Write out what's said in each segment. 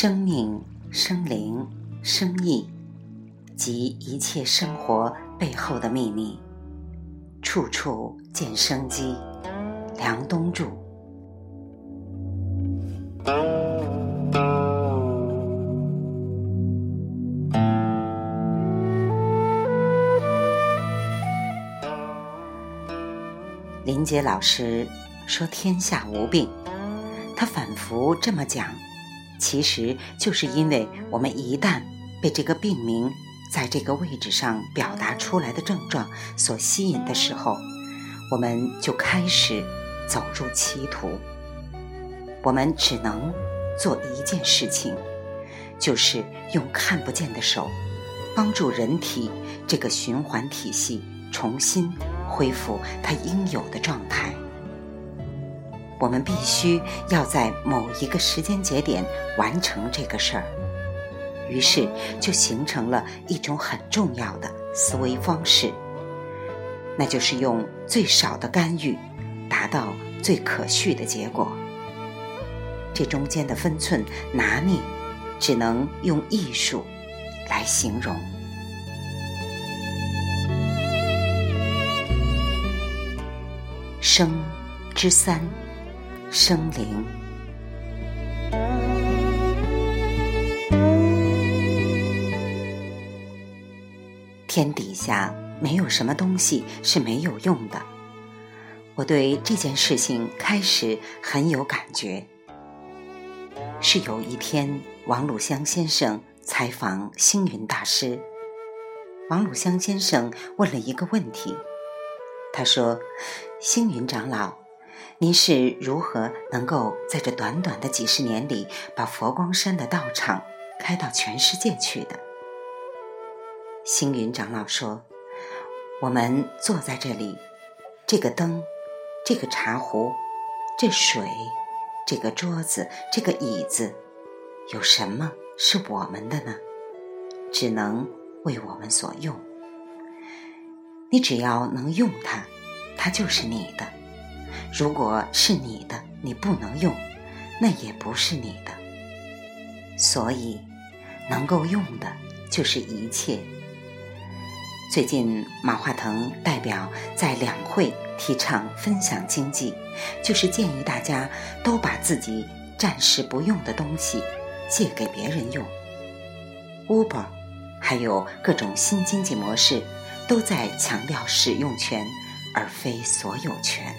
生命、生灵、生意及一切生活背后的秘密，处处见生机。梁冬柱。林杰老师说：“天下无病。”他反复这么讲。其实就是因为我们一旦被这个病名在这个位置上表达出来的症状所吸引的时候，我们就开始走入歧途。我们只能做一件事情，就是用看不见的手，帮助人体这个循环体系重新恢复它应有的状态。我们必须要在某一个时间节点完成这个事儿，于是就形成了一种很重要的思维方式，那就是用最少的干预，达到最可续的结果。这中间的分寸拿捏，只能用艺术来形容。生之三。生灵，天底下没有什么东西是没有用的。我对这件事情开始很有感觉。是有一天，王鲁香先生采访星云大师，王鲁香先生问了一个问题，他说：“星云长老。”您是如何能够在这短短的几十年里，把佛光山的道场开到全世界去的？星云长老说：“我们坐在这里，这个灯，这个茶壶，这水，这个桌子，这个椅子，有什么是我们的呢？只能为我们所用。你只要能用它，它就是你的。”如果是你的，你不能用，那也不是你的。所以，能够用的就是一切。最近，马化腾代表在两会提倡分享经济，就是建议大家都把自己暂时不用的东西借给别人用。Uber，还有各种新经济模式，都在强调使用权，而非所有权。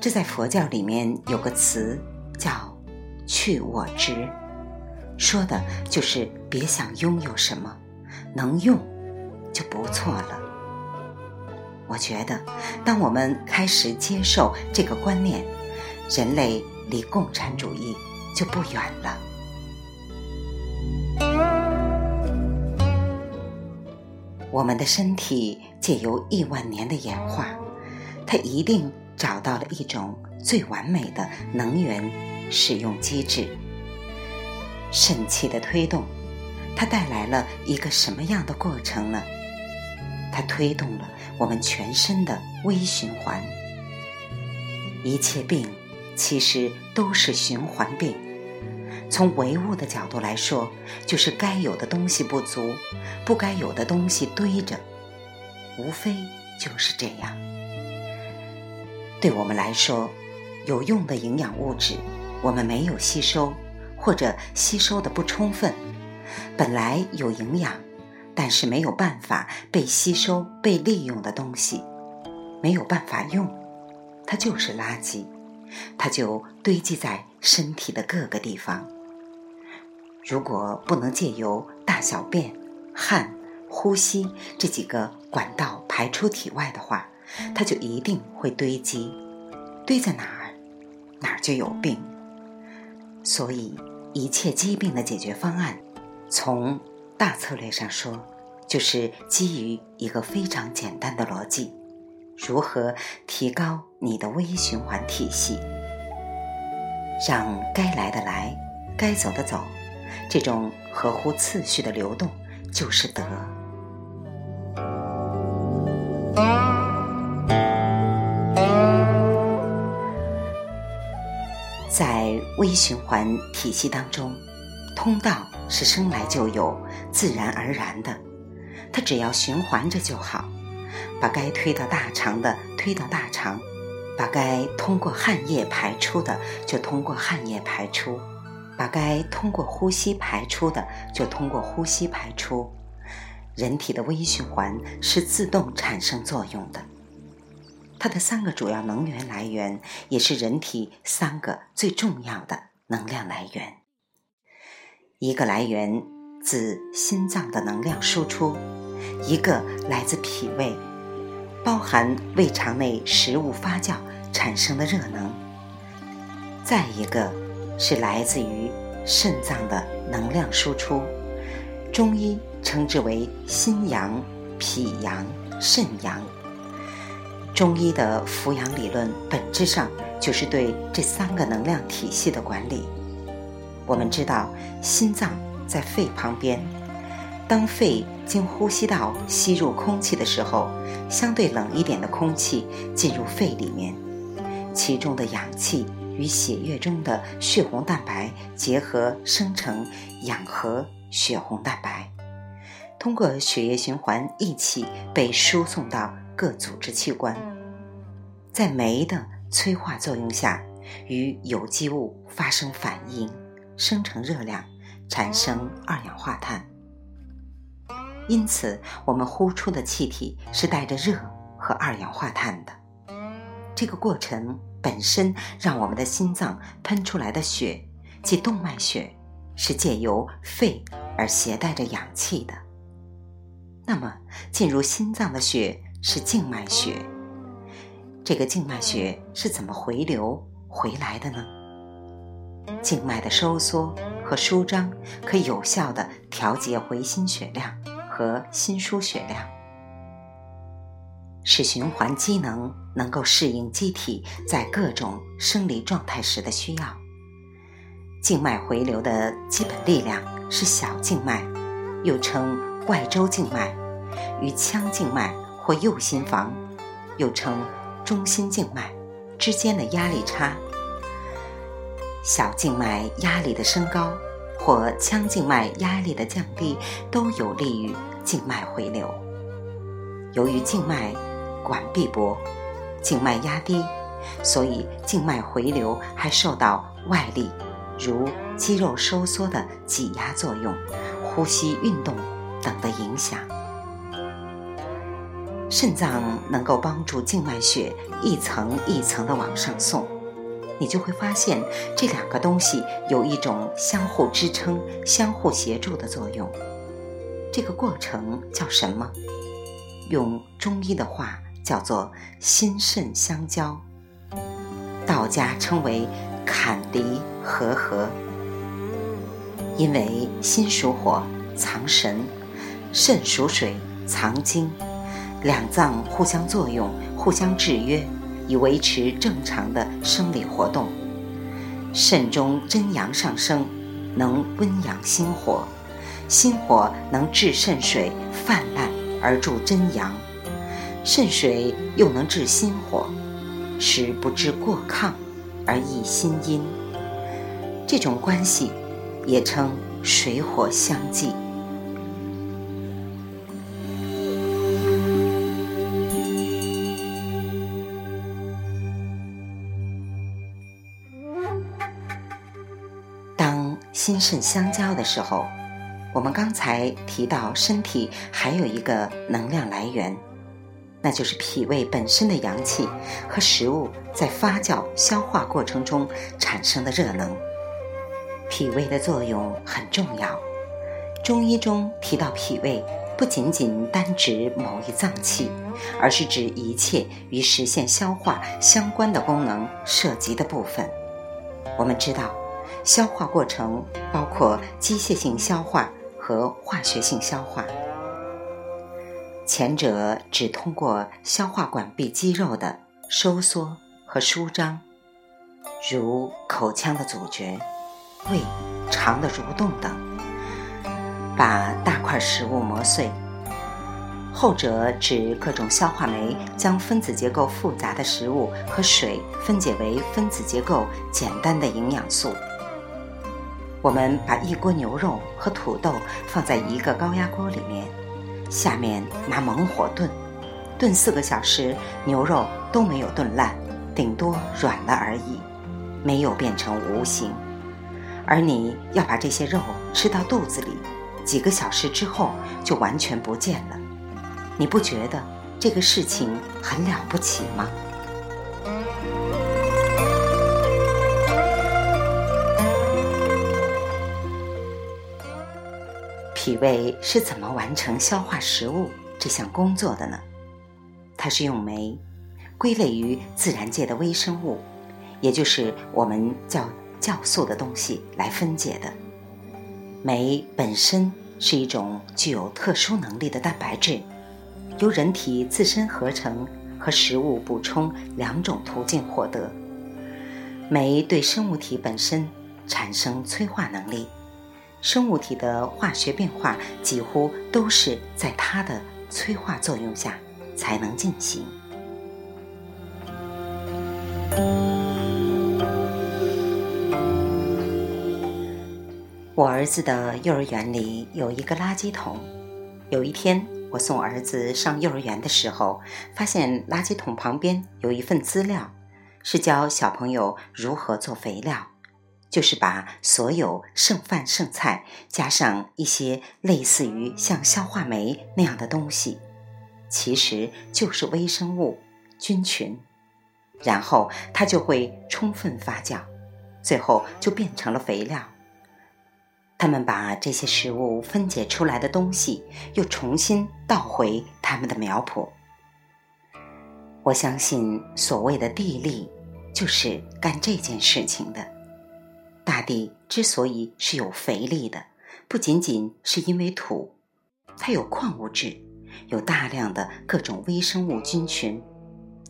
这在佛教里面有个词叫“去我执”，说的就是别想拥有什么，能用就不错了。我觉得，当我们开始接受这个观念，人类离共产主义就不远了。我们的身体借由亿万年的演化，它一定。找到了一种最完美的能源使用机制，肾气的推动，它带来了一个什么样的过程呢？它推动了我们全身的微循环。一切病其实都是循环病。从唯物的角度来说，就是该有的东西不足，不该有的东西堆着，无非就是这样。对我们来说，有用的营养物质，我们没有吸收，或者吸收的不充分。本来有营养，但是没有办法被吸收、被利用的东西，没有办法用，它就是垃圾，它就堆积在身体的各个地方。如果不能借由大小便、汗、呼吸这几个管道排出体外的话，它就一定会堆积，堆在哪儿，哪儿就有病。所以，一切疾病的解决方案，从大策略上说，就是基于一个非常简单的逻辑：如何提高你的微循环体系，让该来的来，该走的走，这种合乎次序的流动，就是德。微循环体系当中，通道是生来就有、自然而然的，它只要循环着就好，把该推到大肠的推到大肠，把该通过汗液排出的就通过汗液排出，把该通过呼吸排出的就通过呼吸排出。人体的微循环是自动产生作用的。它的三个主要能源来源，也是人体三个最重要的能量来源。一个来源自心脏的能量输出，一个来自脾胃，包含胃肠内食物发酵产生的热能；再一个是来自于肾脏的能量输出。中医称之为心阳、脾阳、肾阳。中医的扶阳理论本质上就是对这三个能量体系的管理。我们知道，心脏在肺旁边，当肺经呼吸道吸入空气的时候，相对冷一点的空气进入肺里面，其中的氧气与血液中的血红蛋白结合，生成氧合血红蛋白，通过血液循环一起被输送到。各组织器官在酶的催化作用下，与有机物发生反应，生成热量，产生二氧化碳。因此，我们呼出的气体是带着热和二氧化碳的。这个过程本身让我们的心脏喷出来的血，即动脉血，是借由肺而携带着氧气的。那么，进入心脏的血。是静脉血，这个静脉血是怎么回流回来的呢？静脉的收缩和舒张可以有效的调节回心血量和心输血量，使循环机能能够适应机体在各种生理状态时的需要。静脉回流的基本力量是小静脉，又称外周静脉，与腔静脉。或右心房，又称中心静脉之间的压力差，小静脉压力的升高或腔静脉压力的降低，都有利于静脉回流。由于静脉管壁薄，静脉压低，所以静脉回流还受到外力，如肌肉收缩的挤压作用、呼吸运动等的影响。肾脏能够帮助静脉血一层一层的往上送，你就会发现这两个东西有一种相互支撑、相互协助的作用。这个过程叫什么？用中医的话叫做心肾相交，道家称为坎离合合。因为心属火，藏神；肾属水，藏精。两脏互相作用，互相制约，以维持正常的生理活动。肾中真阳上升，能温养心火；心火能治肾水泛滥而助真阳，肾水又能治心火，使不致过亢而益心阴。这种关系也称水火相济。心肾相交的时候，我们刚才提到，身体还有一个能量来源，那就是脾胃本身的阳气和食物在发酵消化过程中产生的热能。脾胃的作用很重要。中医中提到脾胃，不仅仅单指某一脏器，而是指一切与实现消化相关的功能涉及的部分。我们知道。消化过程包括机械性消化和化学性消化。前者只通过消化管壁肌肉的收缩和舒张，如口腔的咀嚼、胃肠的蠕动等，把大块食物磨碎；后者指各种消化酶将分子结构复杂的食物和水分解为分子结构简单的营养素。我们把一锅牛肉和土豆放在一个高压锅里面，下面拿猛火炖，炖四个小时，牛肉都没有炖烂，顶多软了而已，没有变成无形。而你要把这些肉吃到肚子里，几个小时之后就完全不见了。你不觉得这个事情很了不起吗？脾胃是怎么完成消化食物这项工作的呢？它是用酶，归类于自然界的微生物，也就是我们叫酵素的东西来分解的。酶本身是一种具有特殊能力的蛋白质，由人体自身合成和食物补充两种途径获得。酶对生物体本身产生催化能力。生物体的化学变化几乎都是在它的催化作用下才能进行。我儿子的幼儿园里有一个垃圾桶。有一天，我送儿子上幼儿园的时候，发现垃圾桶旁边有一份资料，是教小朋友如何做肥料。就是把所有剩饭剩菜加上一些类似于像消化酶那样的东西，其实就是微生物菌群，然后它就会充分发酵，最后就变成了肥料。他们把这些食物分解出来的东西又重新倒回他们的苗圃。我相信所谓的地利，就是干这件事情的。大地之所以是有肥力的，不仅仅是因为土，它有矿物质，有大量的各种微生物菌群，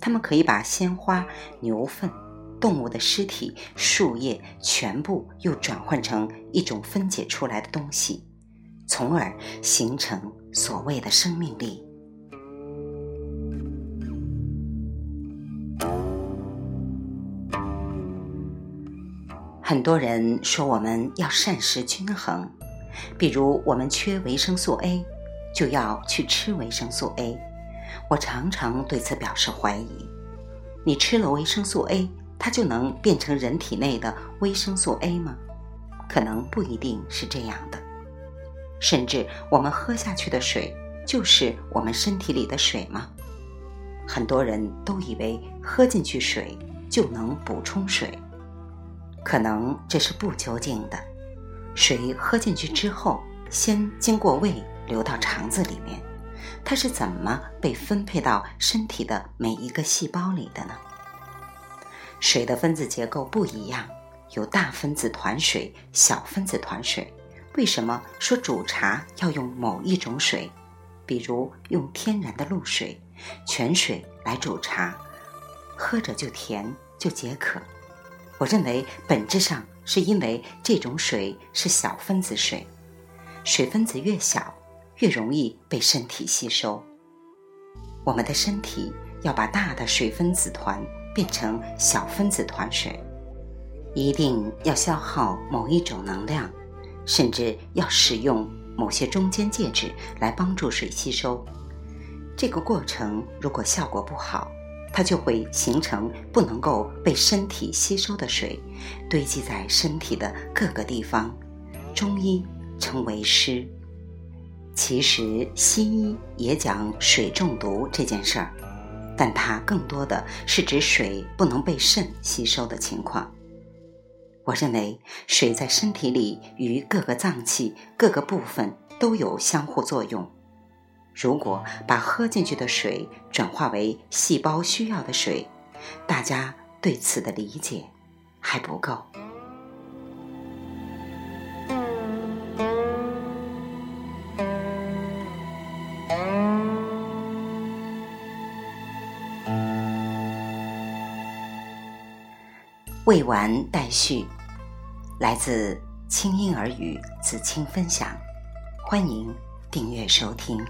它们可以把鲜花、牛粪、动物的尸体、树叶全部又转换成一种分解出来的东西，从而形成所谓的生命力。很多人说我们要膳食均衡，比如我们缺维生素 A，就要去吃维生素 A。我常常对此表示怀疑。你吃了维生素 A，它就能变成人体内的维生素 A 吗？可能不一定是这样的。甚至我们喝下去的水，就是我们身体里的水吗？很多人都以为喝进去水就能补充水。可能这是不究竟的。水喝进去之后，先经过胃流到肠子里面，它是怎么被分配到身体的每一个细胞里的呢？水的分子结构不一样，有大分子团水、小分子团水。为什么说煮茶要用某一种水？比如用天然的露水、泉水来煮茶，喝着就甜，就解渴。我认为本质上是因为这种水是小分子水，水分子越小，越容易被身体吸收。我们的身体要把大的水分子团变成小分子团水，一定要消耗某一种能量，甚至要使用某些中间介质来帮助水吸收。这个过程如果效果不好，它就会形成不能够被身体吸收的水，堆积在身体的各个地方。中医称为湿。其实西医也讲水中毒这件事儿，但它更多的是指水不能被肾吸收的情况。我认为水在身体里与各个脏器、各个部分都有相互作用。如果把喝进去的水转化为细胞需要的水，大家对此的理解还不够。未完待续，来自清音儿语子清分享，欢迎订阅收听。